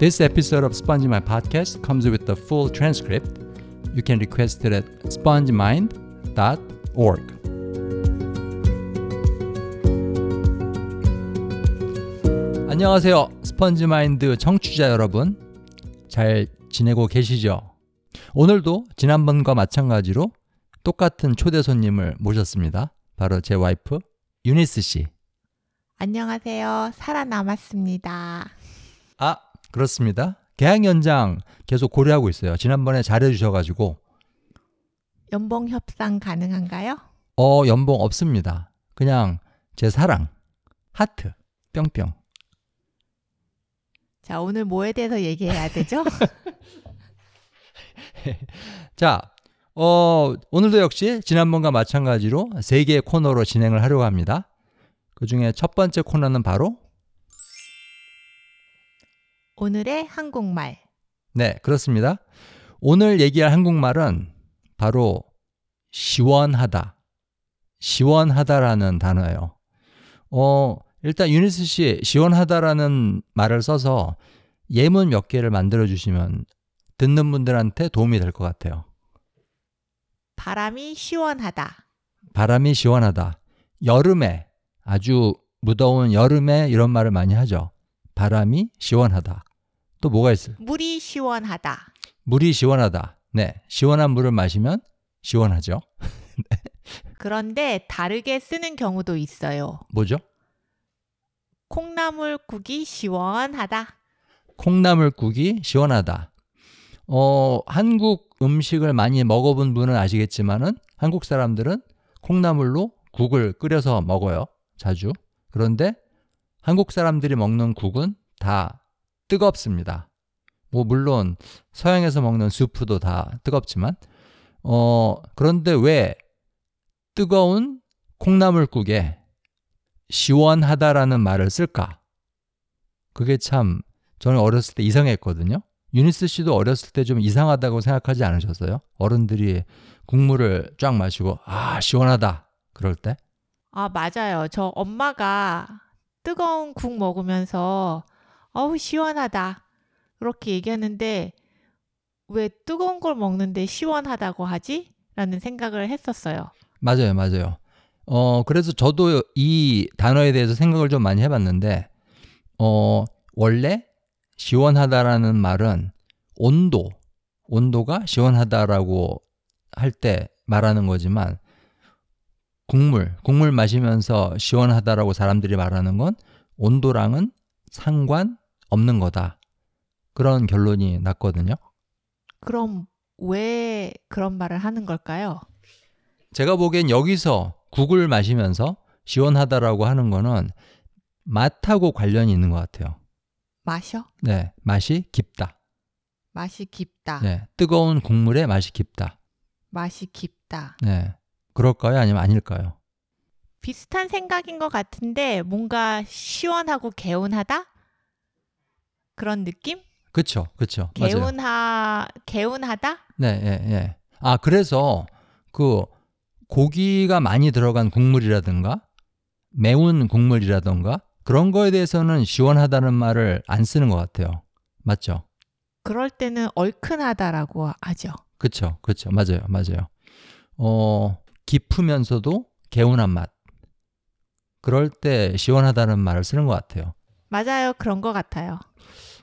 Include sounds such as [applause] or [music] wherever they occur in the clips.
This episode of Sponge Mind Podcast comes with the full transcript. You can request it at spongemind.org. 안녕하세요. 스펀지마인드 청취자 여러분. 잘 지내고 계시죠? 오늘도 지난번과 마찬가지로 똑같은 초대 손님을 모셨습니다. 바로 제 와이프 유니스 씨. 안녕하세요. 살아남았습니다. 아, 그렇습니다. 계약 연장 계속 고려하고 있어요. 지난번에 잘해 주셔 가지고 연봉 협상 가능한가요? 어, 연봉 없습니다. 그냥 제 사랑. 하트. 뿅뿅. 자, 오늘 뭐에 대해서 얘기해야 되죠? [laughs] 자, 어, 오늘도 역시 지난번과 마찬가지로 세 개의 코너로 진행을 하려고 합니다. 그 중에 첫 번째 코너는 바로 오늘의 한국말. 네, 그렇습니다. 오늘 얘기할 한국말은 바로 시원하다. 시원하다라는 단어예요. 어, 일단 유니스 씨 시원하다라는 말을 써서 예문 몇 개를 만들어 주시면 듣는 분들한테 도움이 될 것 같아요. 바람이 시원하다. 바람이 시원하다. 여름에 아주 무더운 여름에 이런 말을 많이 하죠. 바람이 시원하다. 또 뭐가 있어요? 물이 시원하다. 물이 시원하다. 네. 시원한 물을 마시면 시원하죠. [laughs] 그런데 다르게 쓰는 경우도 있어요. 뭐죠? 콩나물국이 시원하다. 콩나물국이 시원하다. 어, 한국 음식을 많이 먹어본 분은 아시겠지만은 한국 사람들은 콩나물로 국을 끓여서 먹어요. 자주. 그런데 한국 사람들이 먹는 국은 다 뜨겁습니다. 뭐 물론 서양에서 먹는 수프도 다 뜨겁지만 어, 그런데 왜 뜨거운 콩나물국에 시원하다라는 말을 쓸까? 그게 참 저는 어렸을 때 이상했거든요. 유니스 씨도 어렸을 때 좀 이상하다고 생각하지 않으셨어요? 어른들이 국물을 쫙 마시고 아 시원하다 그럴 때 아, 맞아요. 저 엄마가 뜨거운 국 먹으면서 어우, 시원하다. 그렇게 얘기하는데 왜 뜨거운 걸 먹는데 시원하다고 하지? 라는 생각을 했었어요. 맞아요, 맞아요. 어 그래서 저도 이 단어에 대해서 생각을 좀 많이 해봤는데 어 원래 시원하다라는 말은 온도, 온도가 시원하다라고 할 때 말하는 거지만 국물, 국물 마시면서 시원하다라고 사람들이 말하는 건 온도랑은 상관 없는 거다. 그런 결론이 났거든요. 그럼 왜 그런 말을 하는 걸까요? 제가 보기엔 여기서 국을 마시면서 시원하다라고 하는 거는 맛하고 관련이 있는 것 같아요. 마셔? 네, 맛이 깊다. 맛이 깊다. 네, 뜨거운 국물에 맛이 깊다. 맛이 깊다. 네, 그럴까요? 아니면 아닐까요? 비슷한 생각인 것 같은데 뭔가 시원하고 개운하다? 그런 느낌? 그쵸. 맞아요. 개운하 개운하다? 네, 예, 예. 아, 그래서 그 고기가 많이 들어간 국물이라든가 매운 국물이라든가 그런 거에 대해서는 시원하다는 말을 안 쓰는 것 같아요. 맞죠? 그럴 때는 얼큰하다라고 하죠. 그쵸, 그쵸. 맞아요, 맞아요. 어, 깊으면서도 개운한 맛. 그럴 때 시원하다는 말을 쓰는 것 같아요. 맞아요. 그런 것 같아요.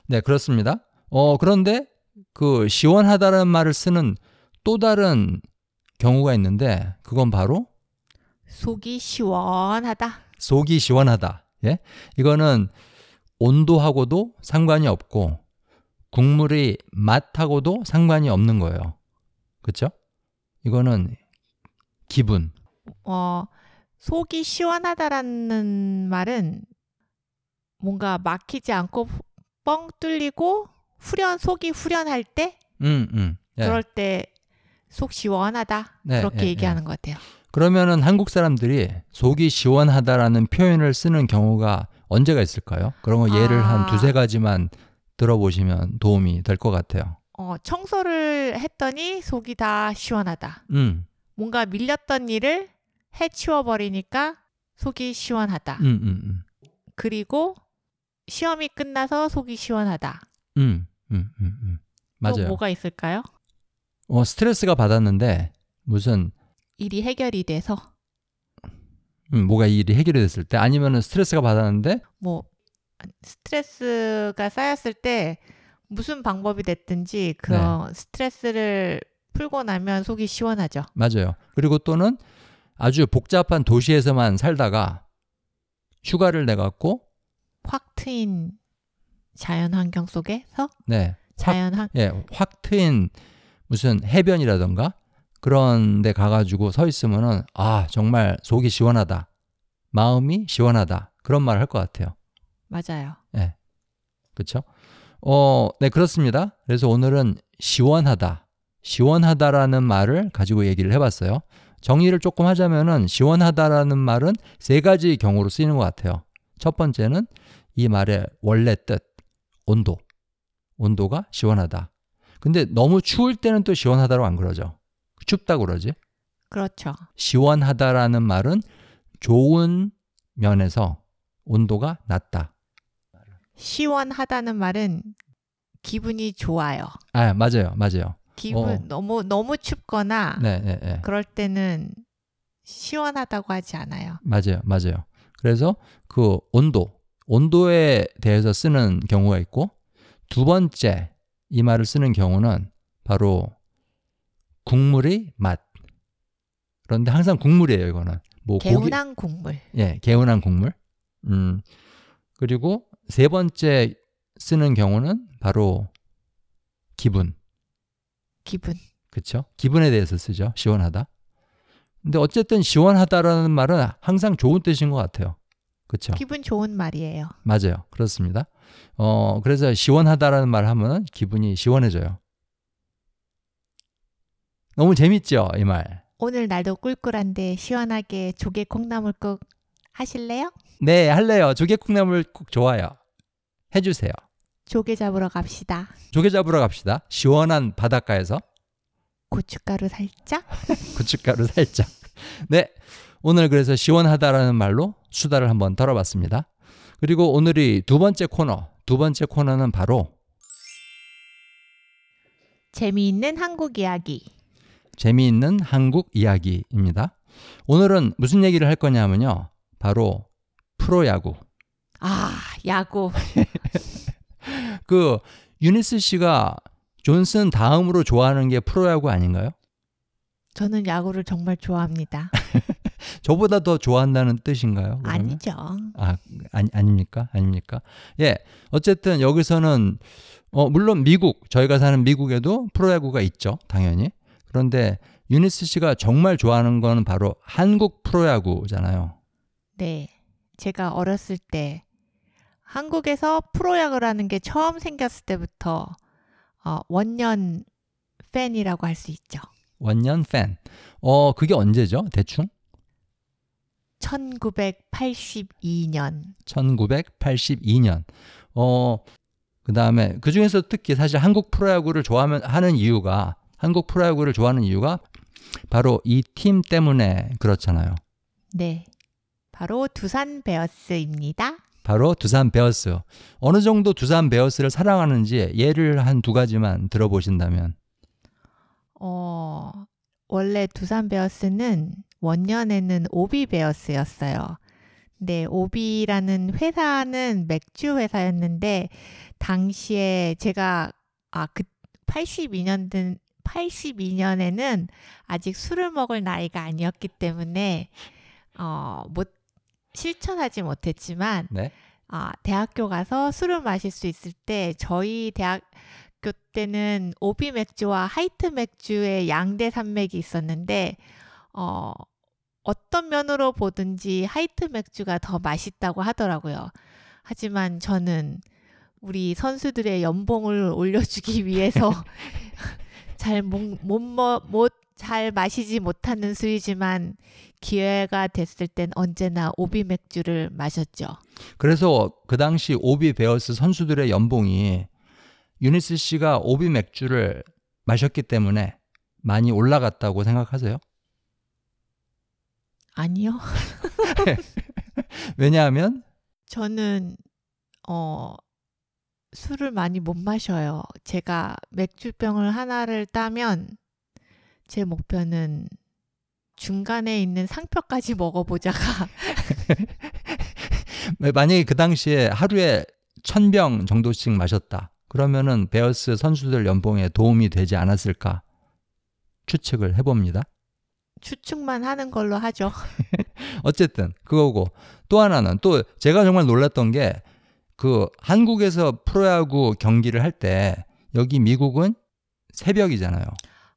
네, 그렇습니다. 어, 그런데 그 시원하다는 말을 쓰는 또 다른 경우가 있는데 그건 바로 속이 시원하다. 속이 시원하다. 예? 이거는 온도하고도 상관이 없고 국물이 맛하고도 상관이 없는 거예요. 그렇죠? 이거는 기분. 어, 속이 시원하다라는 말은 뭔가 막히지 않고 뻥 뚫리고 후련 속이 후련할 때 음, 음. 예. 그럴 때 속 시원하다 네, 그렇게 예, 얘기하는 것 같아요. 그러면은 한국 사람들이 속이 시원하다라는 표현을 쓰는 경우가 언제가 있을까요? 그런 거 예를 아. 한 두세 가지만 들어보시면 도움이 될 것 같아요. 어, 청소를 했더니 속이 다 시원하다. 음, 뭔가 밀렸던 일을 해치워 버리니까 속이 시원하다. 음, 음, 음. 그리고 시험이 끝나서 속이 시원하다. 음, 음, 음, 음. 또 맞아요. 뭐가 있을까요? 어, 스트레스가 받았는데 무슨 일이 해결이 돼서 음, 뭐가 이 일이 해결이 됐을 때 아니면은 스트레스가 받았는데 뭐 스트레스가 쌓였을 때 무슨 방법이 됐든지 그런 스트레스를 풀고 나면 속이 시원하죠. 맞아요. 그리고 또는 아주 복잡한 도시에서만 살다가 휴가를 내 갖고 확 트인 자연 환경 속에서 네. 자연 환 예, 확 트인 무슨 해변이라던가 그런 데 가가지고 서 있으면은 아, 정말 속이 시원하다. 마음이 시원하다. 그런 말을 할 것 같아요. 맞아요. 그쵸? 어, 네, 그렇습니다. 그래서 오늘은 시원하다. 시원하다라는 말을 가지고 얘기를 해봤어요. 정리를 조금 하자면은 시원하다라는 말은 세 가지 경우로 쓰이는 것 같아요. 첫 번째는 이 말의 원래 뜻, 온도. 온도가 시원하다. 근데 너무 추울 때는 또 시원하다로 안 그러죠. 춥다고 그러지. 그렇죠. 시원하다라는 말은 좋은 면에서 온도가 낮다. 시원하다는 말은 기분이 좋아요. 아, 맞아요. 맞아요. 기분 어. 너무 너무 춥거나 네, 네, 네. 그럴 때는 시원하다고 하지 않아요. 맞아요. 맞아요. 그래서 그 온도, 온도에 대해서 쓰는 경우가 있고 두 번째 이 말을 쓰는 경우는 바로 국물의 맛. 그런데 항상 국물이에요, 이거는. 뭐 고기, 개운한 국물. 예, 개운한 국물. 음. 그리고 세 번째 쓰는 경우는 바로 기분. 기분. 그쵸? 기분에 대해서 쓰죠. 시원하다. 근데 어쨌든 시원하다라는 말은 항상 좋은 뜻인 것 같아요. 그쵸? 기분 좋은 말이에요. 맞아요. 그렇습니다. 어, 그래서 시원하다라는 말 하면 기분이 시원해져요. 너무 재밌죠? 이 말. 오늘 날도 꿀꿀한데 시원하게 조개 콩나물국 하실래요? 네, 할래요. 조개 콩나물 국 좋아요. 해 주세요. 조개 잡으러 갑시다. 조개 잡으러 갑시다. 시원한 바닷가에서 고춧가루 살짝. [laughs] 고춧가루 살짝. 네. 오늘 그래서 시원하다라는 말로 수다를 한번 덜어봤습니다. 그리고 오늘이 두 번째 코너. 두 번째 코너는 바로 재미있는 한국 이야기. 재미있는 한국 이야기입니다. 오늘은 무슨 얘기를 할 거냐면요. 바로 프로야구. 아, 야구. [laughs] 그 유니스 씨가 존슨 다음으로 좋아하는 게 프로야구 아닌가요? 저는 야구를 정말 좋아합니다. [laughs] 저보다 더 좋아한다는 뜻인가요? 그러면? 아니죠. 아, 아니, 아닙니까? 아닙니까? 예. 어쨌든 여기서는, 어, 물론 미국, 저희가 사는 미국에도 프로야구가 있죠. 당연히. 그런데 유니스 씨가 정말 좋아하는 건 바로 한국 프로야구잖아요. 네. 제가 어렸을 때 한국에서 프로야구라는 게 처음 생겼을 때부터 어, 원년 팬이라고 할 수 있죠. 원년 팬. 어, 그게 언제죠? 대충? 1982년. 1982년. 어, 그 다음에 그 중에서 특히 사실 한국 프로야구를 좋아하면 하는 이유가 한국 프로야구를 좋아하는 이유가 바로 이 팀 때문에 그렇잖아요. 네. 바로 두산 베어스입니다. 바로 두산 베어스. 어느 정도 두산 베어스를 사랑하는지 예를 한 두 가지만 들어보신다면 어, 원래 두산 베어스는 원년에는 오비 베어스였어요. 근데 오비라는 회사는 맥주 회사였는데 당시에 제가 아 그 82년 82년에는 아직 술을 먹을 나이가 아니었기 때문에 어못 실천하지 못했지만 네. 아, 대학교 가서 술을 마실 수 있을 때 저희 대학 교 때는 오비 맥주와 하이트 맥주의 양대 산맥이 있었는데 어, 어떤 면으로 보든지 하이트 맥주가 더 맛있다고 하더라고요. 하지만 저는 우리 선수들의 연봉을 [laughs] 올려주기 위해서 [laughs] 잘못못잘 마시지 못하는 술이지만 기회가 됐을 땐 언제나 오비 맥주를 마셨죠. 그래서 그 당시 오비 베어스 선수들의 연봉이 유니스 씨가 오비 맥주를 마셨기 때문에 많이 올라갔다고 생각하세요? 아니요. [laughs] 왜냐하면 저는 어 술을 많이 못 마셔요. 제가 맥주병을 하나를 따면 제 목표는 중간에 있는 상표까지 먹어보자가 [laughs] 만약에 그 당시에 하루에 천 병 정도씩 마셨다. 그러면은 베어스 선수들 연봉에 도움이 되지 않았을까 추측을 해봅니다. 추측만 하는 걸로 하죠. [laughs] 어쨌든 그거고 또 하나는 또 제가 정말 놀랐던 게 그 한국에서 프로야구 경기를 할 때 여기 미국은 새벽이잖아요.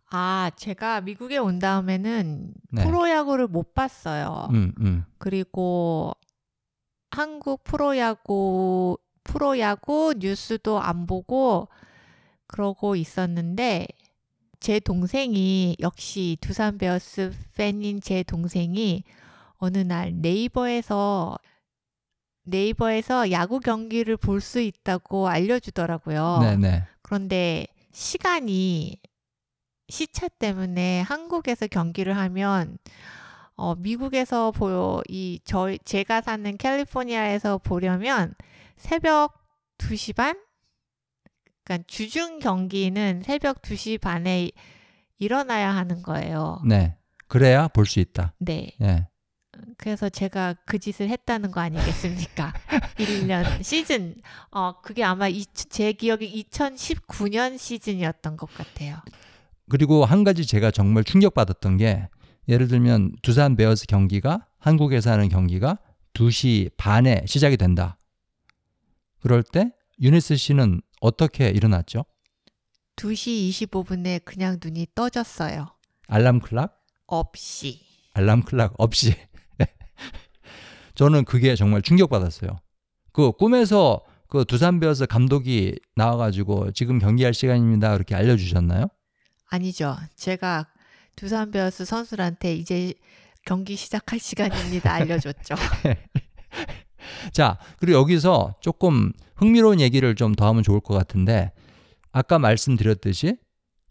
아, 제가 미국에 온 다음에는 네. 프로야구를 못 봤어요. 음, 음. 그리고 한국 프로야구 프로야구 뉴스도 안 보고 그러고 있었는데 제 동생이 역시 두산 베어스 팬인 제 동생이 어느 날 네이버에서 네이버에서 야구 경기를 볼 수 있다고 알려주더라고요. 네, 네. 그런데 시간이 시차 때문에 한국에서 경기를 하면 어, 미국에서 보여 이 저희 제가 사는 캘리포니아에서 보려면 새벽 2시 반? 그러니까 주중 경기는 새벽 2시 반에 일어나야 하는 거예요. 네. 그래야 볼 수 있다. 네. 예. 그래서 제가 그 짓을 했다는 거 아니겠습니까? [laughs] 1년 시즌 어 그게 아마 이, 제 기억에 2019년 시즌이었던 것 같아요. 그리고 한 가지 제가 정말 충격받았던 게 예를 들면 두산 베어스 경기가 한국에서 하는 경기가 2시 반에 시작이 된다. 그럴 때 유니스 씨는 어떻게 일어났죠? 2시 25분에 그냥 눈이 떠졌어요. alarm clock? 없이. alarm clock 없이. [laughs] 저는 그게 정말 충격받았어요. 그 꿈에서 그 두산 베어스 감독이 나와가지고 지금 경기할 시간입니다. 그렇게 알려주셨나요? 아니죠. 제가 두산 베어스 선수들한테 이제 경기 시작할 시간입니다. 알려줬죠. [laughs] 자, 그리고 여기서 조금 흥미로운 얘기를 좀 더 하면 좋을 것 같은데, 아까 말씀드렸듯이,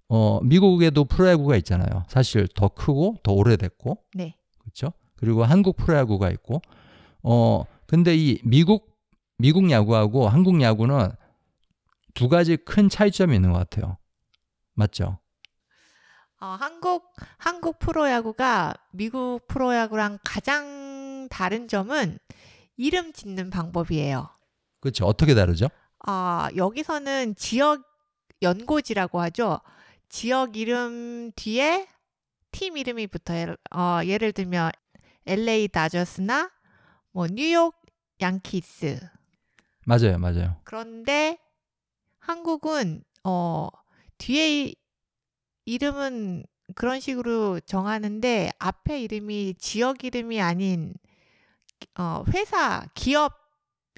어, 미국에도 프로야구가 있잖아요. 사실 더 크고 더 오래됐고, 네. 그렇죠? 그리고 한국 프로야구가 있고, 어, 근데 이 미국, 미국 야구하고 한국 야구는 두 가지 큰 차이점이 있는 것 같아요. 맞죠? 어, 한국 한국 프로야구가 미국 프로야구랑 가장 다른 점은 이름 짓는 방법이에요. 그렇죠. 어떻게 다르죠? 아, 여기서는 지역 연고지라고 하죠. 지역 이름 뒤에 팀 이름이 붙어요. 어, 예를 들면 LA 다저스나 뭐 뉴욕 양키스. 맞아요, 맞아요. 그런데 한국은 어 뒤에 이름은 그런 식으로 정하는데 앞에 이름이 지역 이름이 아닌 어 회사 기업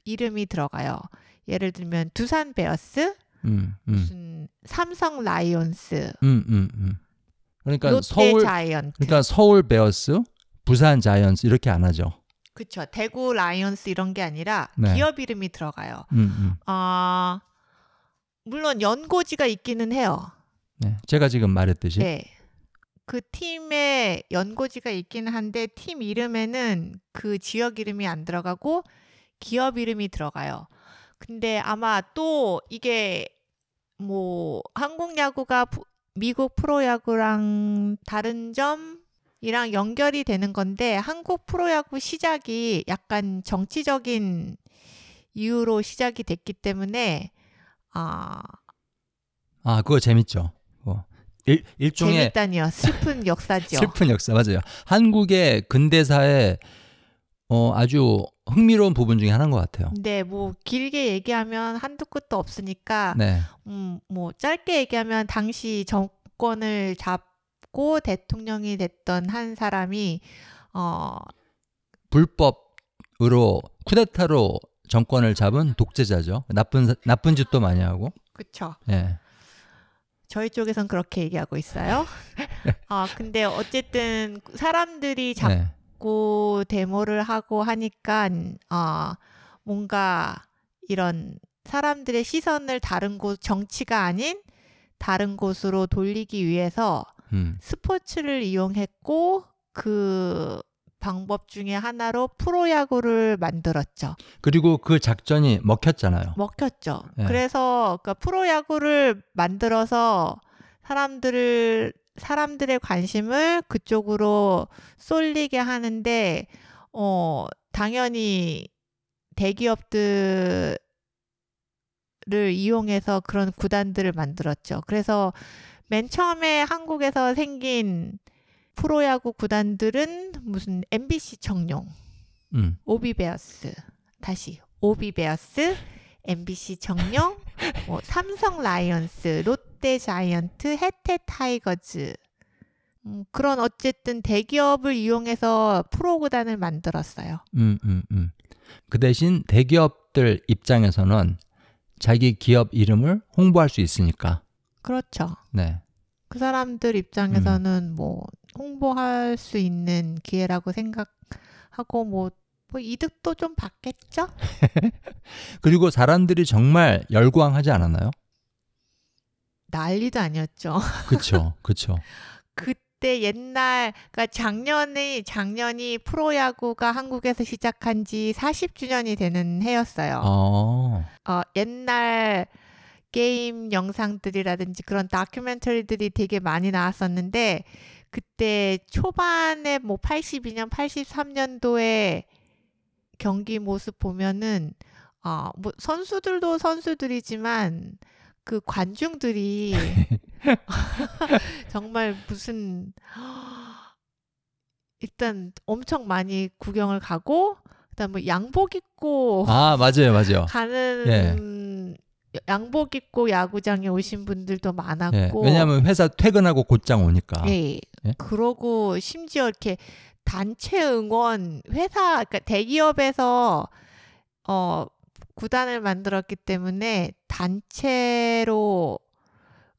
이름이 들어가요. 예를 들면 두산 베어스, 음, 음, 무슨 삼성 라이온스, 음, 음, 음. 그러니까 롯데 서울, 자이언트. 그러니까 서울 베어스, 부산 자이언츠 이렇게 안 하죠. 그쵸. 대구 라이온스 이런 게 아니라 네. 기업 이름이 들어가요. 음, 음. 아 물론 연고지가 있기는 해요. 네. 제가 지금 말했듯이 네. 그 팀에 연고지가 있기는 한데 팀 이름에는 그 지역 이름이 안 들어가고 기업 이름이 들어가요. 근데 아마 또 이게 뭐 한국 야구가 부- 미국 프로야구랑 다른 점이랑 연결이 되는 건데 한국 프로야구 시작이 약간 정치적인 이유로 시작이 됐기 때문에 아 아 그거 재밌죠. 일, 일종의 재밌다니요 슬픈 [laughs] 역사죠. 슬픈 역사 맞아요. 한국의 근대사의 어, 아주 흥미로운 부분 중에 하나인 것 같아요. 근데 뭐 길게 얘기하면 한두 끝도 없으니까 네, 음, 뭐 짧게 얘기하면 당시 정권을 잡고 대통령이 됐던 한 사람이 어 불법으로 쿠데타로 정권을 잡은 독재자죠. 나쁜 사- 나쁜 짓도 많이 하고. 그쵸 예. 저희 쪽에선 그렇게 얘기하고 있어요. [laughs] 아 근데 어쨌든 사람들이 네. 자꾸 데모를 하고 하니까 어 뭔가 이런 사람들의 시선을 다른 곳 정치가 아닌 다른 곳으로 돌리기 위해서 음. 스포츠를 이용했고 그 방법 중에 하나로 프로야구를 만들었죠. 그리고 그 작전이 먹혔잖아요. 먹혔죠. 네. 그래서 그러니까 프로야구를 만들어서 사람들을 사람들의 관심을 그쪽으로 쏠리게 하는데 어 당연히 대기업들을 이용해서 그런 구단들을 만들었죠. 그래서 맨 처음에 한국에서 생긴 프로야구 구단들은 무슨 MBC 청룡, 음. 오비베어스 다시 오비베어스 MBC 청룡 [laughs] 뭐 삼성 라이온즈 롯데 자이언트 해태 타이거즈 음, 그런 어쨌든 대기업을 이용해서 프로 구단을 만들었어요. 음, 음, 음. 그 대신 대기업들 입장에서는 자기 기업 이름을 홍보할 수 있으니까. 그렇죠. 네. 그 사람들 입장에서는 뭐 홍보할 수 있는 기회라고 생각하고 뭐, 뭐 이득도 좀 받겠죠? [laughs] 그리고 사람들이 정말 열광하지 않았나요? 난리도 아니었죠. [laughs] 그쵸, 그쵸. 그때 옛날 그러니까 작년이 작년이 프로야구가 한국에서 시작한 지 40주년이 되는 해였어요. 어, 어, 옛날 게임 영상들이라든지 그런 다큐멘터리들이 되게 많이 나왔었는데 그때 초반에 뭐 82년, 83년도에 경기 모습 보면은 어, 뭐 선수들도 선수들이지만 그 관중들이 [laughs] 정말 무슨 일단 엄청 많이 구경을 가고 그다음 뭐 양복 입고 아, 맞아요, 맞아요. 가는 예. 양복 입고 야구장에 오신 분들도 많았고 예, 왜냐하면 회사 퇴근하고 곧장 오니까. 예. 예? 그러고 심지어 이렇게 단체 응원 회사 그러니까 대기업에서 어 구단을 만들었기 때문에 단체로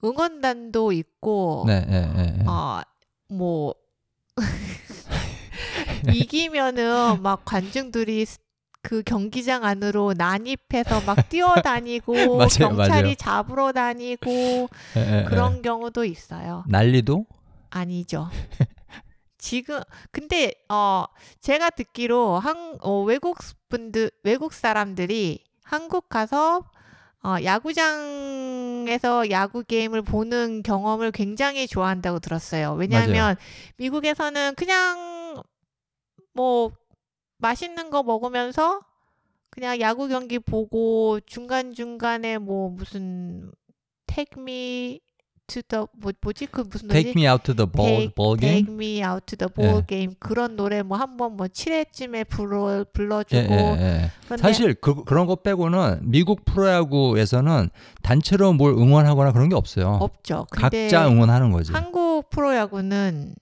응원단도 있고 네, 예, 예, 예. 어뭐 [laughs] 이기면은 막 관중들이 스- 그 경기장 안으로 난입해서 막 [laughs] 뛰어다니고 맞아요, 경찰이 맞아요. 잡으러 다니고 예, 예, 예. 그런 경우도 있어요. 난리도? 아니죠. 지금 근데 어 제가 듣기로 한 어, 외국 분들 외국 사람들이 한국 가서 어, 야구장에서 야구 게임을 보는 경험을 굉장히 좋아한다고 들었어요. 왜냐하면 미국에서는 그냥 뭐 맛있는 거 먹으면서 그냥 야구 경기 보고 중간 중간에 뭐 무슨 take me to the 뭐 뭐지 그 무슨 노래지? Take me out to the ball, Take- ball game? Take Me Out to the Ball 예. Game 그런 노래 뭐 한번 뭐 7회쯤에 불러 예, 불러주고 예, 예. 그런데 사실 그, 그런 거 빼고는 미국 프로야구에서는 단체로 뭘 응원하거나 그런 게 없어요. 없죠. 근데 각자 응원하는 거지. 한국 프로야구는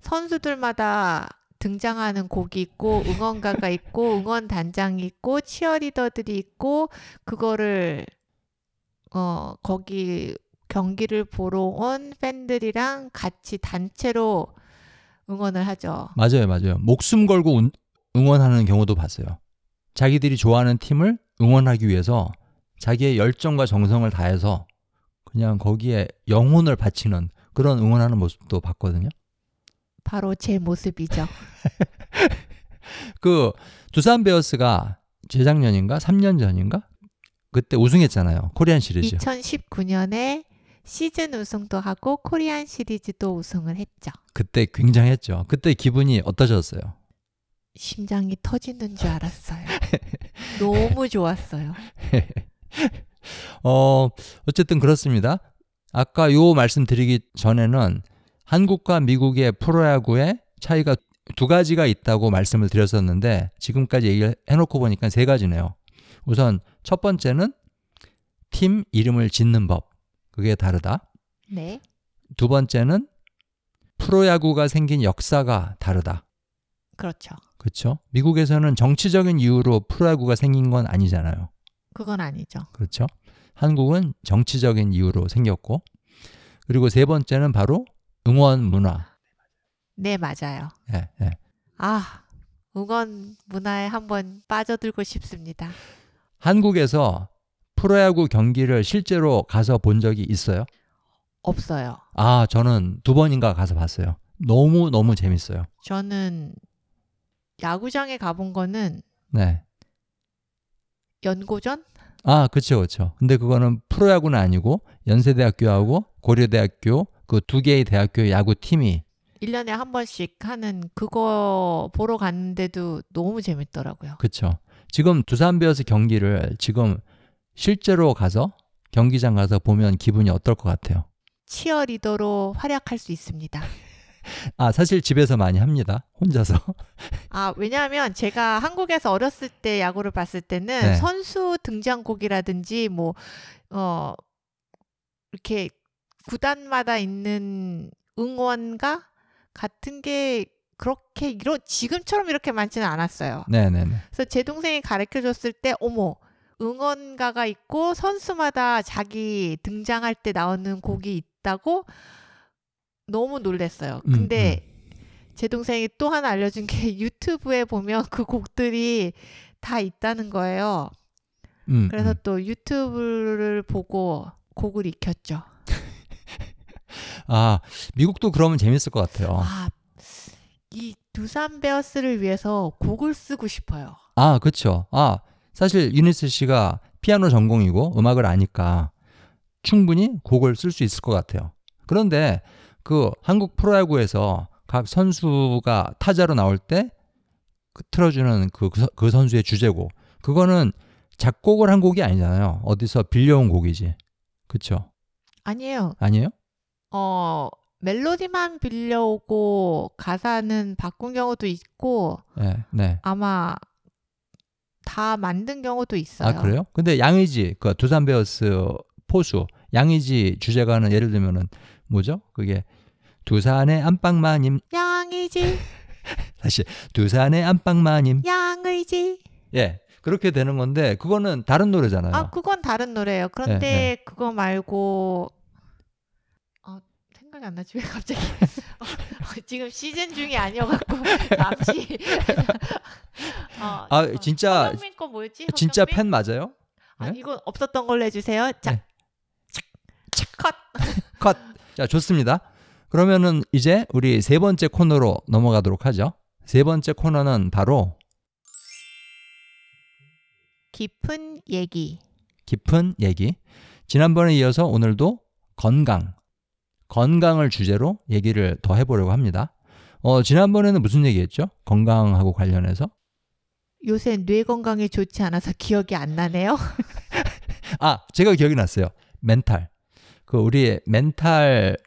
선수들마다 등장하는 곡이 있고 응원가가 있고 응원 단장이 있고 치어리더들이 있고 그거를 어 거기 경기를 보러 온 팬들이랑 같이 단체로 응원을 하죠. 맞아요, 맞아요. 목숨 걸고 운- 응원하는 경우도 봤어요. 자기들이 좋아하는 팀을 응원하기 위해서 자기의 열정과 정성을 다해서 그냥 거기에 영혼을 바치는 그런 응원하는 모습도 봤거든요. 바로 제 모습이죠. [laughs] 그 두산 베어스가 재작년인가 3년 전인가 그때 우승했잖아요. 코리안 시리즈. 2019년에 시즌 우승도 하고 코리안 시리즈도 우승을 했죠. 그때 굉장했죠. 그때 기분이 어떠셨어요? 심장이 터지는 줄 알았어요. [laughs] 너무 좋았어요. [laughs] 어, 어쨌든 그렇습니다. 아까 요 말씀드리기 전에는 한국과 미국의 프로야구의 차이가 두 가지가 있다고 말씀을 드렸었는데 지금까지 얘기를 해놓고 보니까 세 가지네요. 우선 첫 번째는 팀 이름을 짓는 법. 그게 다르다. 네. 두 번째는 프로야구가 생긴 역사가 다르다. 그렇죠. 그렇죠? 미국에서는 정치적인 이유로 프로야구가 생긴 건 아니잖아요. 그건 아니죠. 그렇죠? 한국은 정치적인 이유로 생겼고 그리고 세 번째는 바로 응원 문화. 네, 맞아요. 예, 예. 아, 응원 문화에 한번 빠져들고 싶습니다. 한국에서 프로야구 경기를 실제로 가서 본 적이 있어요? 없어요. 아, 저는 두 번인가 가서 봤어요. 너무 너무 재밌어요. 저는 야구장에 가본 거는 네. 연고전? 아, 그렇죠, 그렇죠. 근데 그거는 프로야구는 아니고 연세대학교하고 고려대학교 그 두 개의 대학교 야구 팀이 1년에 한 번씩 하는 그거 보러 갔는데도 너무 재밌더라고요. 그렇죠. 지금 두산 베어스 경기를 지금 실제로 가서 경기장 가서 보면 기분이 어떨 것 같아요? 치어리더로 활약할 수 있습니다. [laughs] 아, 사실 집에서 많이 합니다. 혼자서. [laughs] 아, 왜냐하면 제가 한국에서 어렸을 때 야구를 봤을 때는 네. 선수 등장곡이라든지 뭐, 어, 이렇게 구단마다 있는 응원가 같은 게 그렇게 이런 지금처럼 이렇게 많지는 않았어요. 네, 네, 네. 그래서 제 동생이 가르쳐 줬을 때 어머 응원가가 있고 선수마다 자기 등장할 때 나오는 곡이 있다고 너무 놀랬어요. 음, 근데 제 동생이 또 하나 알려준 게 [laughs] 유튜브에 보면 그 곡들이 다 있다는 거예요. 음, 그래서 음. 또 유튜브를 보고 곡을 익혔죠. 아, 미국도 그러면 재밌을 것 같아요. 아, 이 두산 베어스를 위해서 곡을 쓰고 싶어요. 아, 그렇죠. 아, 사실 유니스 씨가 피아노 전공이고 음악을 아니까 충분히 곡을 쓸 수 있을 것 같아요. 그런데 그 한국 프로야구에서 각 선수가 타자로 나올 때그 틀어주는 그, 그 선- 그 선수의 주제곡 그거는 작곡을 한 곡이 아니잖아요. 어디서 빌려온 곡이지. 그렇죠? 아니에요. 아니에요? 어, 멜로디만 빌려오고 가사는 바꾼 경우도 있고 네, 네. 아마 다 만든 경우도 있어요. 아 그래요? 근데 양의지 그 두산 베어스 포수 양의지 주제가는 예를 들면은 뭐죠? 그게 두산의 안방마님 양의지, [laughs] 다시 두산의 안방마님 양의지. 예 그렇게 되는 건데 그거는 다른 노래잖아요. 아, 그건 다른 노래예요. 그런데 네, 그거 말고 어, 생각이 안 나지 왜 갑자기 어, [laughs] 어, 지금 시즌 중이 아니어갖고 잠시 [laughs] 어, 아 어, 진짜 허경민 거 뭐였지? 진짜 허경민? 팬 맞아요? 아, 네? 이건 없었던 걸로 해주세요. 자, 네. 컷. [laughs] 컷. 자 좋습니다. 그러면은 이제 우리 세 번째 코너로 넘어가도록 하죠. 세 번째 코너는 바로 깊은 얘기. 깊은 얘기. 지난번에 이어서 오늘도 건강, 건강을 주제로 얘기를 더 해보려고 합니다. 어, 지난번에는 무슨 얘기했죠? 건강하고 관련해서? 요새 뇌 건강에 좋지 않아서 기억이 안 나네요. [laughs] 아, 제가 기억이 났어요. 멘탈. 그 우리의 멘탈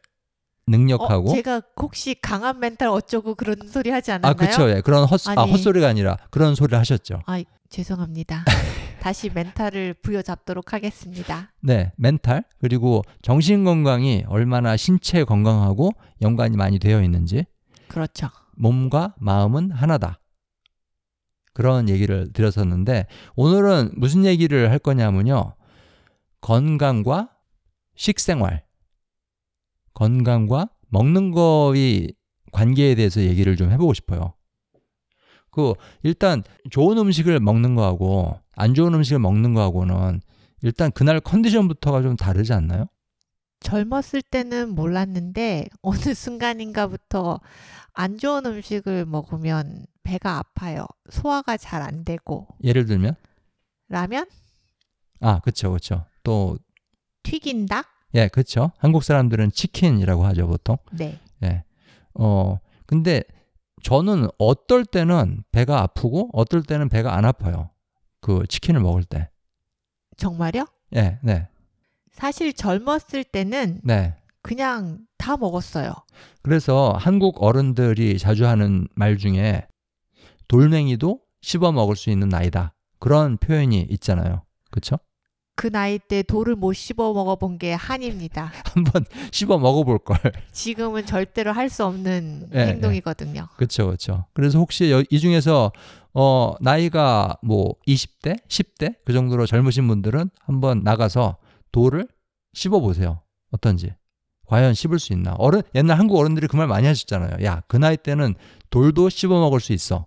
능력하고 어, 제가 혹시 강한 멘탈 어쩌고 그런 소리 하지 아, 않았나요? 그쵸. 예. 그런 헛, 아, 아니. 헛소리가 아니라 그런 소리를 하셨죠. 아, 죄송합니다. [laughs] 다시 멘탈을 부여잡도록 하겠습니다. 네, 멘탈 그리고 정신 건강이 얼마나 신체 건강하고 연관이 많이 되어 있는지 그렇죠. 몸과 마음은 하나다. 그런 얘기를 드렸었는데 오늘은 무슨 얘기를 할 거냐면요. 건강과 식생활, 건강과 먹는 거의 관계에 대해서 얘기를 좀 해보고 싶어요. 그 일단 좋은 음식을 먹는 거하고 안 좋은 음식을 먹는 거하고는 일단 그날 컨디션부터가 좀 다르지 않나요? 젊었을 때는 몰랐는데 어느 순간인가부터 안 좋은 음식을 먹으면 배가 아파요. 소화가 잘 안 되고 예를 들면 라면, 아 그쵸 그쵸 또 튀긴 닭, 예, 그렇죠. 한국 사람들은 치킨이라고 하죠, 보통. 네. 예. 어, 근데 저는 어떨 때는 배가 아프고 어떨 때는 배가 안 아파요. 그 치킨을 먹을 때. 정말요? 예, 네. 사실 젊었을 때는 네. 그냥 다 먹었어요. 그래서 한국 어른들이 자주 하는 말 중에 돌멩이도 씹어 먹을 수 있는 나이다. 그런 표현이 있잖아요. 그렇죠? 그 나이 때 돌을 못 씹어 먹어본 게 한입니다. [laughs] 한번 씹어 먹어볼 걸. 지금은 절대로 할 수 없는 네, 행동이거든요. 그렇죠, 그렇죠. 그래서 혹시 여- 이 중에서 어 나이가 뭐 20대, 10대 그 정도로 젊으신 분들은 한번 나가서 돌을 씹어 보세요. 어떤지. 과연 씹을 수 있나? 어른 옛날 한국 어른들이 그 말 많이 하셨잖아요. 야, 그 나이 때는 돌도 씹어 먹을 수 있어.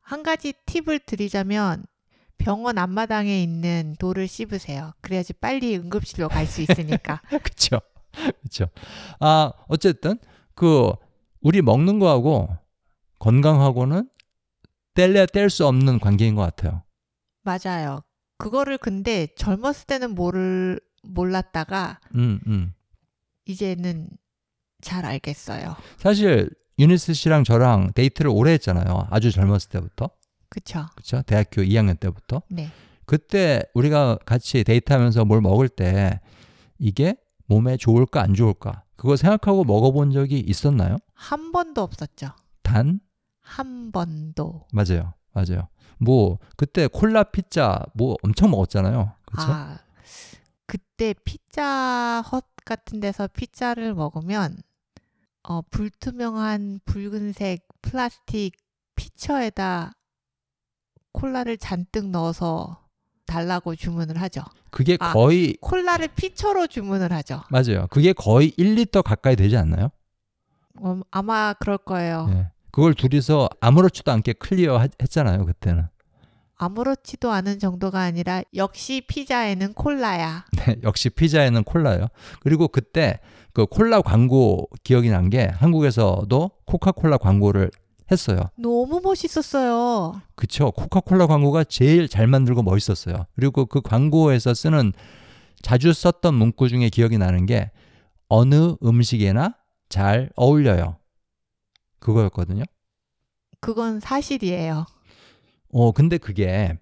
한 가지 팁을 드리자면 병원 앞마당에 있는 돌을 씹으세요. 그래야지 빨리 응급실로 갈 수 있으니까. [laughs] 그렇죠. 그렇죠. 아, 어쨌든 그 우리 먹는 거하고 건강하고는 뗄래야 뗄 수 없는 관계인 것 같아요. 맞아요. 그거를 근데 젊었을 때는 모를 몰랐다가 음, 음. 이제는 잘 알겠어요. 사실 유니스 씨랑 저랑 데이트를 오래 했잖아요. 아주 젊었을 때부터. 그쵸? 그렇죠? 대학교 2학년 때부터. 네. 그때 우리가 같이 데이트하면서 뭘 먹을 때 이게 몸에 좋을까 안 좋을까 그거 생각하고 먹어본 적이 있었나요? 한 번도 없었죠. 단 한 번도. 맞아요, 맞아요. 뭐 그때 콜라 피자 뭐 엄청 먹었잖아요. 그렇죠? 아, 그때 피자 헛 같은 데서 피자를 먹으면 어, 불투명한 붉은색 플라스틱 pitcher에다 콜라를 잔뜩 넣어서 달라고 주문을 하죠. 그게 아. 거의 콜라를 pitcher로 주문을 하죠. 맞아요. 그게 거의 1리터 가까이 되지 않나요? 어, 아마 그럴 거예요. 예. 그걸 둘이서 아무렇지도 않게 clear 하- 했잖아요. 그때는. 아무렇지도 않은 정도가 아니라 역시 피자에는 콜라야. [laughs] 네, 역시 피자에는 콜라요. 그리고 그때 그 콜라 광고 기억이 난 게 한국에서도 코카콜라 광고를 했어요. 너무 멋있었어요. 그쵸. 코카콜라 광고가 제일 잘 만들고 멋있었어요. 그리고 그 광고에서 쓰는 자주 썼던 문구 중에 기억이 나는 게 어느 음식에나 잘 어울려요. 그거였거든요. 그건 사실이에요. 어, 근데 그게,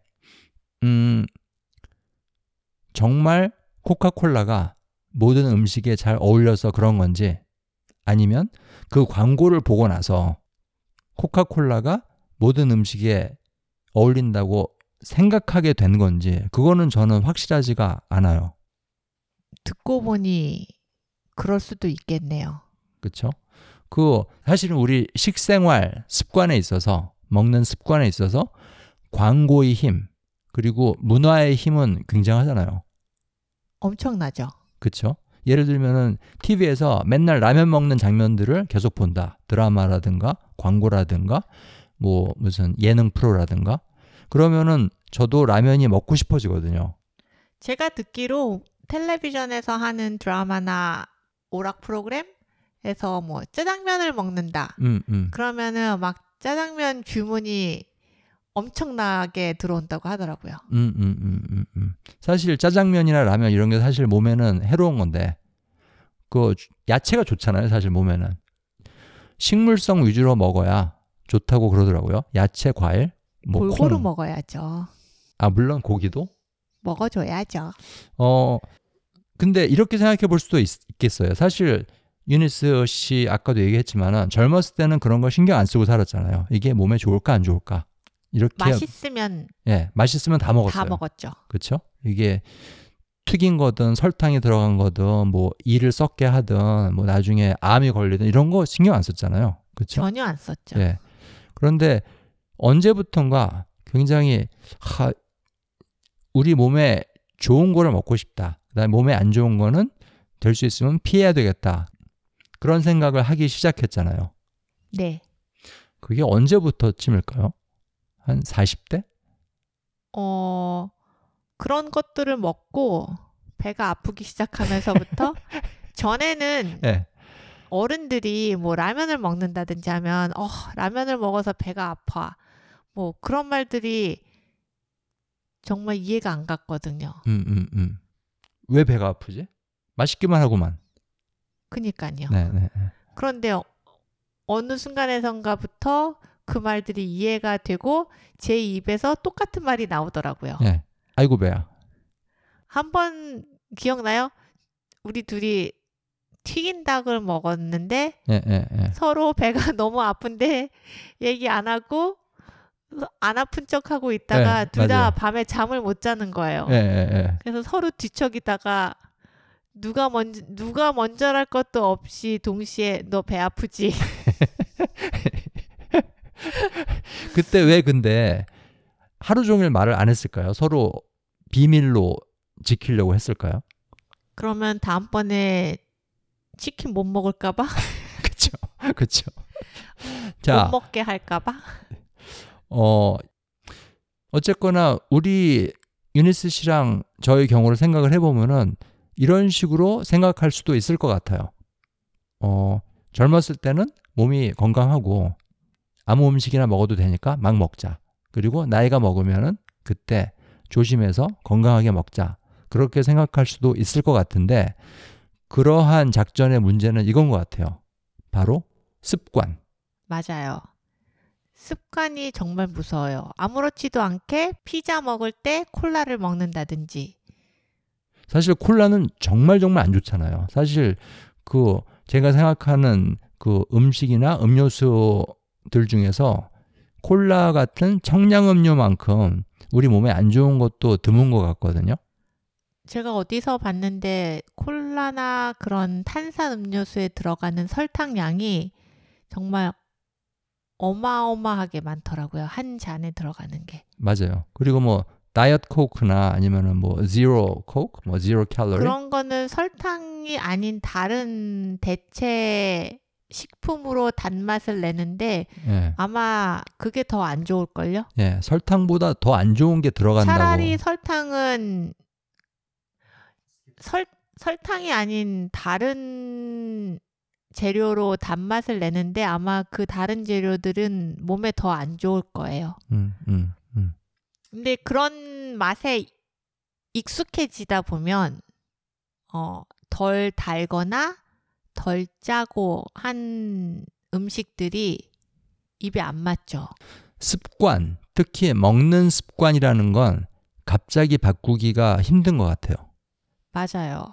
음, 정말 코카콜라가 모든 음식에 잘 어울려서 그런 건지 아니면 그 광고를 보고 나서 코카콜라가 모든 음식에 어울린다고 생각하게 된 건지 그거는 저는 확실하지가 않아요. 듣고 보니 그럴 수도 있겠네요. 그쵸? 그 사실은 우리 식생활 습관에 있어서 먹는 습관에 있어서 광고의 힘 그리고 문화의 힘은 굉장하잖아요. 엄청나죠. 그쵸? 예를 들면은 TV에서 맨날 라면 먹는 장면들을 계속 본다. 드라마라든가 광고라든가 뭐 무슨 예능 프로라든가 그러면은 저도 라면이 먹고 싶어지거든요. 제가 듣기로 텔레비전에서 하는 드라마나 오락 프로그램에서 뭐 짜장면을 먹는다. 음, 음. 그러면은 막 짜장면 주문이 엄청나게 들어온다고 하더라고요. 음, 음, 음, 음, 음. 사실 짜장면이나 라면 이런 게 사실 몸에는 해로운 건데 그 야채가 좋잖아요. 사실 몸에는 식물성 위주로 먹어야 좋다고 그러더라고요. 야채, 과일, 뭐 골고루 콩. 먹어야죠. 아 물론 고기도. 먹어줘야죠. 어 근데 이렇게 생각해 볼 수도 있, 겠어요 사실 유니스 씨 아까도 얘기했지만은 젊었을 때는 그런 거 신경 안 쓰고 살았잖아요. 이게 몸에 좋을까 안 좋을까 이렇게 맛있으면 예 맛있으면 다 먹었어요. 다 먹었죠. 그렇죠? 이게 튀긴 거든 설탕이 들어간 거든 뭐 이를 썩게 하든 뭐 나중에 암이 걸리든 이런 거 신경 안 썼잖아요. 그렇죠? 전혀 안 썼죠. 예. 그런데 언제부턴가 굉장히 하, 우리 몸에 좋은 거를 먹고 싶다. 그다음에 몸에 안 좋은 거는 될 수 있으면 피해야 되겠다. 그런 생각을 하기 시작했잖아요. 네. 그게 언제부터 쯤일까요? 한 40대? 어, 그런 것들을 먹고 배가 아프기 시작하면서부터 [laughs] 전에는 예. 어른들이 뭐 라면을 먹는다든지 하면 어, 라면을 먹어서 배가 아파. 뭐 그런 말들이 정말 이해가 안 갔거든요. 음, 음, 음. 왜 배가 아프지? 맛있기만 하고만. 그니까요. 네, 네. 네. 그런데 어, 어느 순간에선가부터 그 말들이 이해가 되고 제 입에서 똑같은 말이 나오더라고요. 예. 아이고 배야. 한 번 기억나요? 우리 둘이 튀긴 닭을 먹었는데 예, 예, 예. 서로 배가 [laughs] 너무 아픈데 얘기 안 하고 안 아픈 척하고 있다가 네, 둘다 맞아요. 밤에 잠을 못 자는 거예요. 예, 예, 예. 그래서 서로 뒤척이다가 누가 먼저 누가 먼저랄 것도 없이 동시에 너 배 아프지? [laughs] 그때 왜 근데 하루 종일 말을 안 했을까요? 서로 비밀로 지키려고 했을까요? 그러면 다음번에 치킨 못 먹을까봐 [laughs] 그쵸, 그쵸. 못 자, 먹게 할까봐 어, 어쨌거나 우리 유니스 씨랑 저의 경우를 생각을 해보면은 이런 식으로 생각할 수도 있을 것 같아요. 어, 젊었을 때는 몸이 건강하고 아무 음식이나 먹어도 되니까 막 먹자. 그리고 나이가 먹으면은 그때 조심해서 건강하게 먹자. 그렇게 생각할 수도 있을 것 같은데 그러한 작전의 문제는 이건 것 같아요. 바로 습관. 맞아요. 습관이 정말 무서워요. 아무렇지도 않게 피자 먹을 때 콜라를 먹는다든지. 사실 콜라는 정말 정말 안 좋잖아요. 사실 그 제가 생각하는 그 음식이나 음료수들 중에서 콜라 같은 청량음료만큼 우리 몸에 안 좋은 것도 드문 것 같거든요. 제가 어디서 봤는데 콜라나 그런 탄산 음료수에 들어가는 설탕 양이 정말 어마어마하게 많더라고요. 한 잔에 들어가는 게. 맞아요. 그리고 뭐 다이어트 코크나 아니면은 뭐 제로 코크, 뭐 제로 칼로리 그런 거는 설탕이 아닌 다른 대체 식품으로 단맛을 내는데 예. 아마 그게 더 안 좋을걸요? 예, 설탕보다 더 안 좋은 게 들어간다고. 차라리 설탕은 설, 설탕이 아닌 다른 재료로 단맛을 내는데 아마 그 다른 재료들은 몸에 더 안 좋을 거예요. 음, 음, 음. 근데 그런 맛에 익숙해지다 보면 어, 덜 달거나 덜 짜고 한 음식들이 입에 안 맞죠. 습관, 특히 먹는 습관이라는 건 갑자기 바꾸기가 힘든 것 같아요. 맞아요.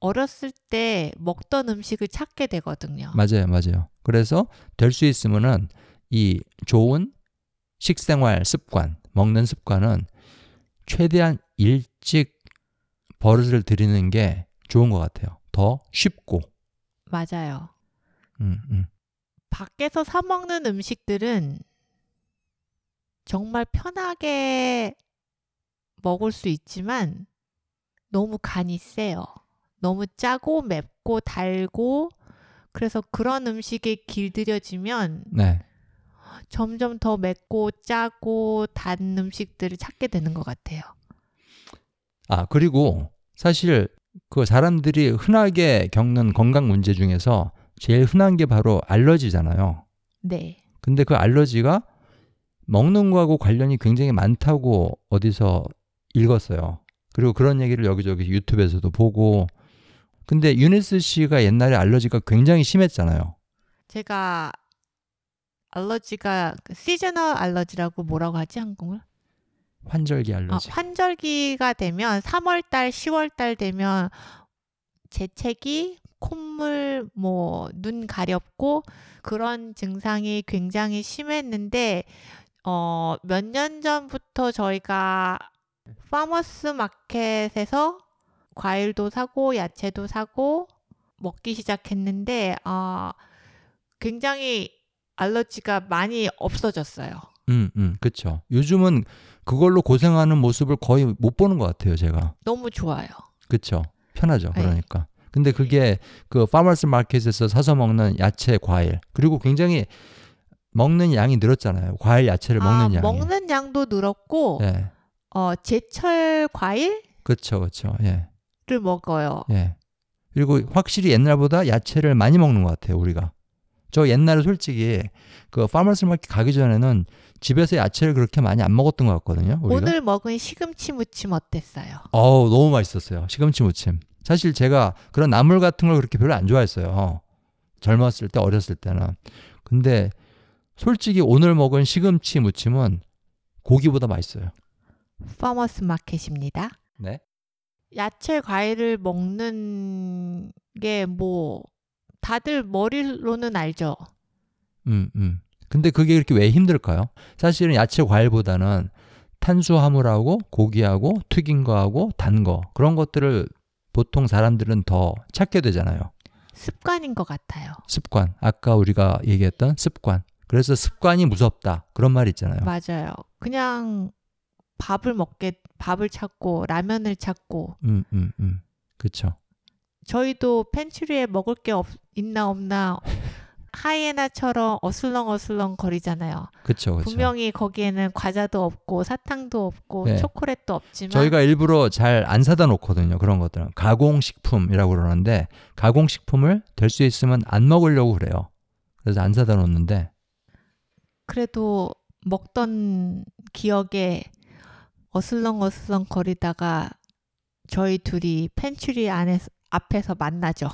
어렸을 때 먹던 음식을 찾게 되거든요. 맞아요, 맞아요. 그래서 될 수 있으면은 이 좋은 식생활 습관, 먹는 습관은 최대한 일찍 버릇을 들이는 게 좋은 것 같아요. 더 쉽고. 맞아요. 음, 음. 밖에서 사 먹는 음식들은 정말 편하게 먹을 수 있지만 너무 간이 세요. 너무 짜고 맵고 달고 그래서 그런 음식에 길들여지면 네. 점점 더 맵고 짜고 단 음식들을 찾게 되는 것 같아요. 아, 그리고 사실 그 사람들이 흔하게 겪는 건강 문제 중에서 제일 흔한 게 바로 알러지잖아요. 네. 근데 그 알러지가 먹는 거하고 관련이 굉장히 많다고 어디서 읽었어요. 그리고 그런 얘기를 여기저기 유튜브에서도 보고 근데 유니스 씨가 옛날에 알러지가 굉장히 심했잖아요. 제가 알러지가 그 시즈널 알러지라고 뭐라고 하지 한국말? 환절기 아, 알러지. 환절기가 되면 3월달, 10월달 되면 재채기, 콧물, 뭐 눈 가렵고 그런 증상이 굉장히 심했는데 어, 몇 년 전부터 저희가 farmers market에서 과일도 사고 야채도 사고 먹기 시작했는데 어, 굉장히 알러지가 많이 없어졌어요. 음, 음, 그쵸. 요즘은 그걸로 고생하는 모습을 거의 못 보는 것 같아요, 제가. 너무 좋아요. 그쵸. 편하죠. 네. 그러니까. 근데 그게 그 farmers market에서 사서 먹는 야채, 과일 그리고 굉장히 먹는 양이 늘었잖아요. 과일, 야채를 먹는 아, 양이. 먹는 양도 늘었고 예. 어, 제철 과일을 그쵸, 그쵸. 예. 먹어요. 예. 그리고 확실히 옛날보다 야채를 많이 먹는 것 같아요, 우리가. 저 옛날에 솔직히 그 farmers market 가기 전에는 집에서 야채를 그렇게 많이 안 먹었던 것 같거든요. 우리가. 오늘 먹은 시금치 무침 어땠어요? 어우, 너무 맛있었어요. 시금치 무침. 사실 제가 그런 나물 같은 걸 그렇게 별로 안 좋아했어요. 젊었을 때, 어렸을 때는. 근데 솔직히 오늘 먹은 시금치 무침은 고기보다 맛있어요. farmers market입니다. 네. 야채 과일을 먹는 게 뭐 다들 머리로는 알죠. 음, 음. 근데 그게 그렇게 왜 힘들까요? 사실은 야채 과일보다는 탄수화물하고 고기하고 튀긴 거하고 단 거, 그런 것들을 보통 사람들은 더 찾게 되잖아요. 습관인 것 같아요. 습관. 아까 우리가 얘기했던 습관. 그래서 습관이 무섭다. 그런 말 있잖아요. 맞아요. 그냥 밥을 먹게 밥을 찾고 라면을 찾고 음, 음, 음. 그쵸. 저희도 팬츄리에 먹을 게 없, 있나 없나 하이에나처럼 어슬렁어슬렁 거리잖아요. 그쵸, 그쵸. 분명히 거기에는 과자도 없고 사탕도 없고 네. 초콜릿도 없지만 저희가 일부러 잘 안 사다 놓거든요. 그런 것들은. 가공식품이라고 그러는데, 가공식품을 될 수 있으면 안 먹으려고 그래요. 그래서 안 사다 놓는데, 그래도 먹던 기억에 어슬렁어슬렁 거리다가 저희 둘이 펜츄리 안에 앞에서 만나죠.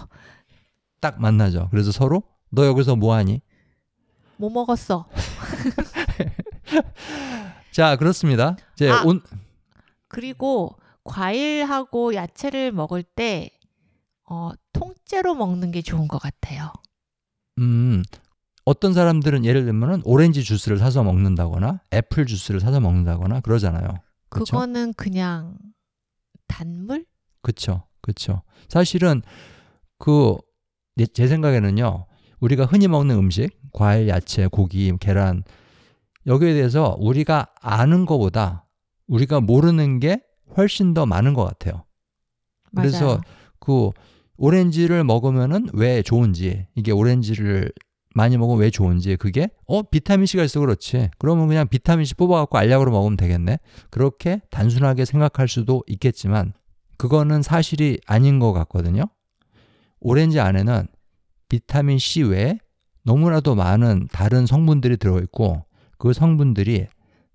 딱 만나죠. 그래서 서로 너 여기서 뭐 하니? 뭐 먹었어? [laughs] 자, 그렇습니다. 이제 아. 온 그리고 과일하고 야채를 먹을 때 어, 통째로 먹는 게 좋은 것 같아요. 음, 어떤 사람들은 예를 들면은 오렌지 주스를 사서 먹는다거나 애플 주스를 사서 먹는다거나 그러잖아요. 그렇죠? 그거는 그냥 단물? 그렇죠. 그렇죠. 사실은 그 제 생각에는요. 우리가 흔히 먹는 음식, 과일, 야채, 고기, 계란 여기에 대해서 우리가 아는 것보다 우리가 모르는 게 훨씬 더 많은 것 같아요. 그래서 맞아요. 그 오렌지를 먹으면은 왜 좋은지 이게 오렌지를 많이 먹으면 왜 좋은지 그게 어 비타민 C가 있어 그렇지 그러면 그냥 비타민 C 뽑아갖고 알약으로 먹으면 되겠네 그렇게 단순하게 생각할 수도 있겠지만 그거는 사실이 아닌 것 같거든요 오렌지 안에는 비타민 C 외에 너무나도 많은 다른 성분들이 들어있고 그 성분들이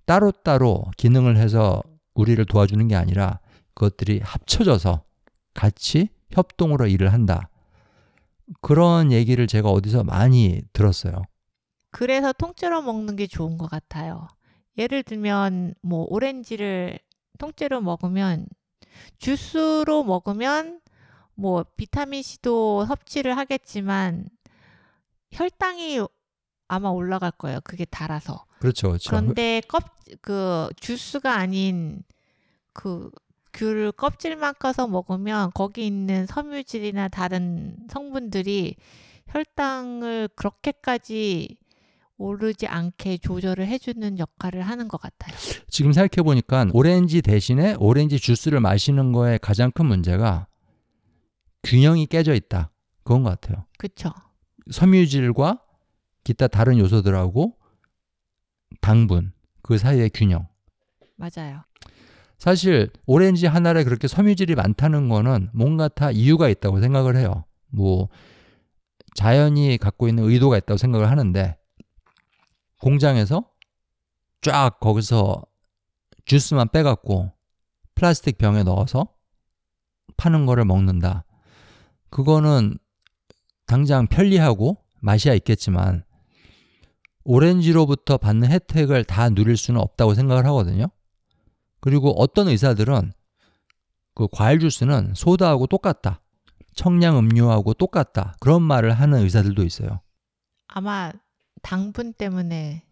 따로따로 기능을 해서 우리를 도와주는 게 아니라 그것들이 합쳐져서 같이 협동으로 일을 한다. 그런 얘기를 제가 어디서 많이 들었어요. 그래서 통째로 먹는 게 좋은 것 같아요. 예를 들면 뭐 오렌지를 통째로 먹으면 주스로 먹으면 뭐 비타민 C도 섭취를 하겠지만 혈당이 아마 올라갈 거예요. 그게 달아서. 그렇죠. 그렇죠. 그런데 껍 그 주스가 아닌 그 귤을 껍질만 까서 먹으면 거기 있는 섬유질이나 다른 성분들이 혈당을 그렇게까지 오르지 않게 조절을 해주는 역할을 하는 것 같아요. 지금 생각해 보니까 오렌지 대신에 오렌지 주스를 마시는 거에 가장 큰 문제가 균형이 깨져 있다. 그건 것 같아요. 그렇죠. 섬유질과 기타 다른 요소들하고 당분 그 사이의 균형. 맞아요. 사실 오렌지 하나에 그렇게 섬유질이 많다는 거는 뭔가 다 이유가 있다고 생각을 해요. 뭐 자연이 갖고 있는 의도가 있다고 생각을 하는데 공장에서 쫙 거기서 주스만 빼갖고 플라스틱 병에 넣어서 파는 거를 먹는다. 그거는 당장 편리하고 맛이야 있겠지만 오렌지로부터 받는 혜택을 다 누릴 수는 없다고 생각을 하거든요. 그리고 어떤 의사들은 그 과일 주스는 소다하고 똑같다. 청량 음료하고 똑같다. 그런 말을 하는 의사들도 있어요. 아마 당분 때문에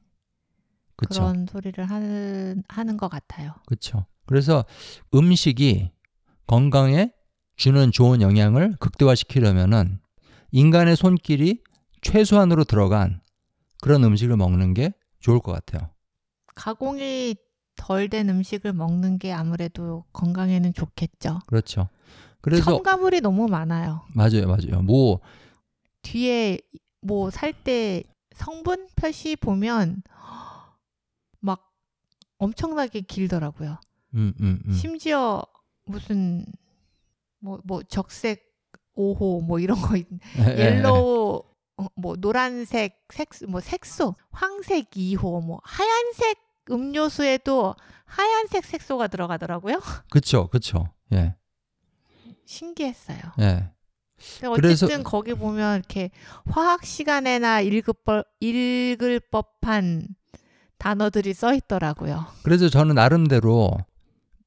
그 그렇죠. 런 소리를 하는, 하는 것 같아요. 그렇죠. 그래서 음식이 건강에 주는 좋은 영향을 극대화시키려면은 인간의 손길이 최소한으로 들어간 그런 음식을 먹는 게 좋을 것 같아요. 가공이 덜 된 음식을 먹는 게 아무래도 건강에는 좋겠죠. 그렇죠. 그래서 첨가물이 너무 많아요. 맞아요, 맞아요. 뭐 뒤에 뭐 살 때 성분 표시 보면 막 엄청나게 길더라고요. 음, 음, 음. 심지어 무슨 뭐뭐 적색 5호 뭐 이런 거 있- 예, 예, 예. yellow 어, 뭐 노란색 색소 뭐 색소 황색 2호 뭐 하얀색 음료수에도 하얀색 색소가 들어가더라고요. 그렇죠, 그렇죠. 예, 신기했어요. 예. 근데 그래서- 어쨌든 거기 보면 이렇게 화학 시간에나 읽을, 법, 읽을 법한 단어들이 써 있더라고요. 그래서 저는 나름대로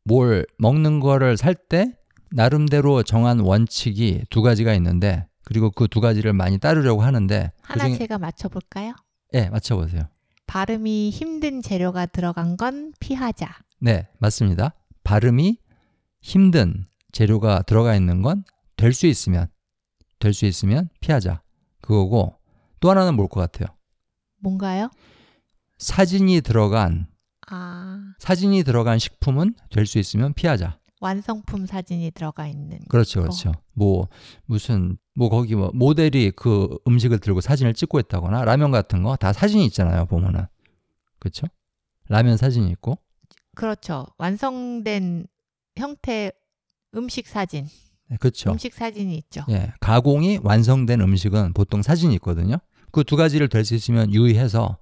뭘 먹는 거를 살 때 나름대로 정한 원칙이 두 가지가 있는데 그리고 그 두 가지를 많이 따르려고 하는데 하나 그중에 제가 맞춰볼까요? 예, 맞춰보세요. 발음이 힘든 재료가 들어간 건 피하자. 네, 맞습니다. 발음이 힘든 재료가 들어가 있는 건 될 수 있으면 될 수 있으면 피하자. 그거고 또 하나는 뭘 것 같아요? 뭔가요? 사진이 들어간 아, 사진이 들어간 식품은 될 수 있으면 피하자. 완성품 사진이 들어가 있는. 그렇죠, 그렇죠. 뭐 무슨 뭐 거기 뭐 모델이 그 음식을 들고 사진을 찍고 있다거나 라면 같은 거 다 사진이 있잖아요, 보면은. 그렇죠? 라면 사진이 있고. 그렇죠. 완성된 형태 음식 사진. 네, 그렇죠. 음식 사진이 있죠. 예, 가공이 완성된 음식은 보통 사진이 있거든요. 그 두 가지를 될 수 있으면 유의해서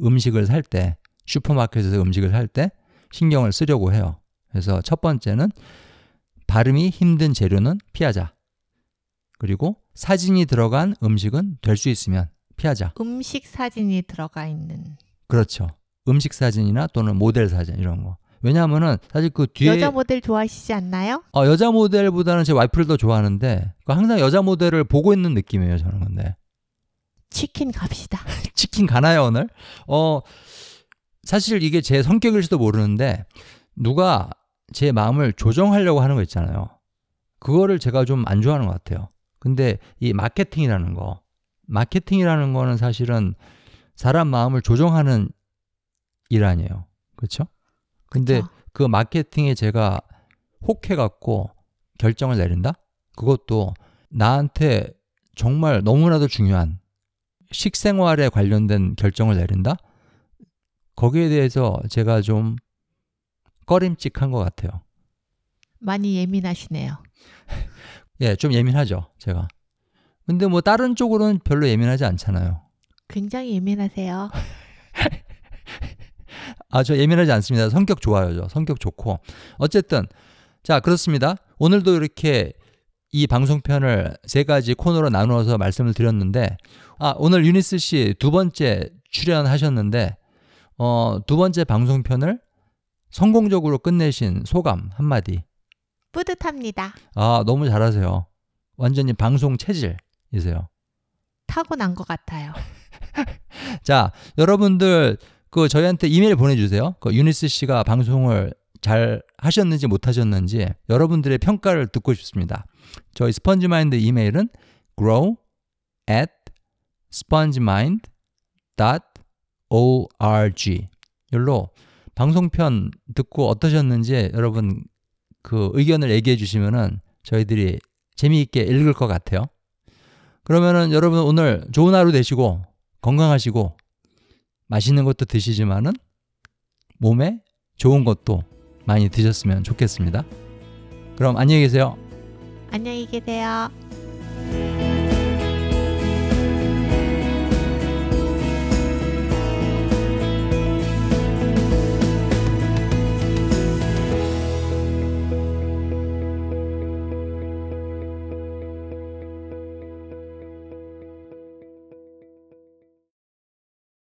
음식을 살 때, 슈퍼마켓에서 음식을 살 때 신경을 쓰려고 해요. 그래서 첫 번째는 발음이 힘든 재료는 피하자. 그리고 사진이 들어간 음식은 될 수 있으면 피하자. 음식 사진이 들어가 있는 그렇죠. 음식 사진이나 또는 모델 사진 이런 거. 왜냐하면은 사실 그 뒤에 여자 모델 좋아하시지 않나요? 어, 여자 모델보다는 제 와이프를 더 좋아하는데 그 항상 여자 모델을 보고 있는 느낌이에요 저는 근데 치킨 갑시다. [laughs] 치킨 가나요 오늘? 어 사실 이게 제 성격일지도 모르는데 누가 제 마음을 조정하려고 하는 거 있잖아요. 그거를 제가 좀 안 좋아하는 것 같아요. 근데 이 마케팅이라는 거, 마케팅이라는 거는 사실은 사람 마음을 조정하는 일 아니에요. 그렇죠? 근데 그쵸? 그 마케팅에 제가 혹해갖고 결정을 내린다? 그것도 나한테 정말 너무나도 중요한 식생활에 관련된 결정을 내린다? 거기에 대해서 제가 좀 꺼림칙한 것 같아요. 많이 예민하시네요. 예, 좀 예민하죠, 제가. 근데 뭐 다른 쪽으로는 별로 예민하지 않잖아요. 굉장히 예민하세요. [laughs] 아, 저 예민하지 않습니다. 성격 좋아요, 저. 성격 좋고. 어쨌든, 자, 그렇습니다. 오늘도 이렇게 이 방송편을 세 가지 코너로 나누어서 말씀을 드렸는데, 아, 오늘 유니스 씨 두 번째 출연하셨는데, 어, 두 번째 방송편을 성공적으로 끝내신 소감 한마디. 뿌듯합니다. 아, 너무 잘하세요. 완전히 방송 체질이세요. 타고난 것 같아요. [laughs] 자, 여러분들 그 저희한테 이메일 보내주세요. 그 유니스 씨가 방송을 잘 하셨는지 못 하셨는지 여러분들의 평가를 듣고 싶습니다. 저희 스펀지마인드 이메일은 grow at spongemind.org 열로 방송편 듣고 어떠셨는지 여러분 그 의견을 얘기해 주시면은 저희들이 재미있게 읽을 것 같아요. 그러면은 여러분 오늘 좋은 하루 되시고 건강하시고 맛있는 것도 드시지만은 몸에 좋은 것도 많이 드셨으면 좋겠습니다. 그럼 안녕히 계세요. 안녕히 계세요.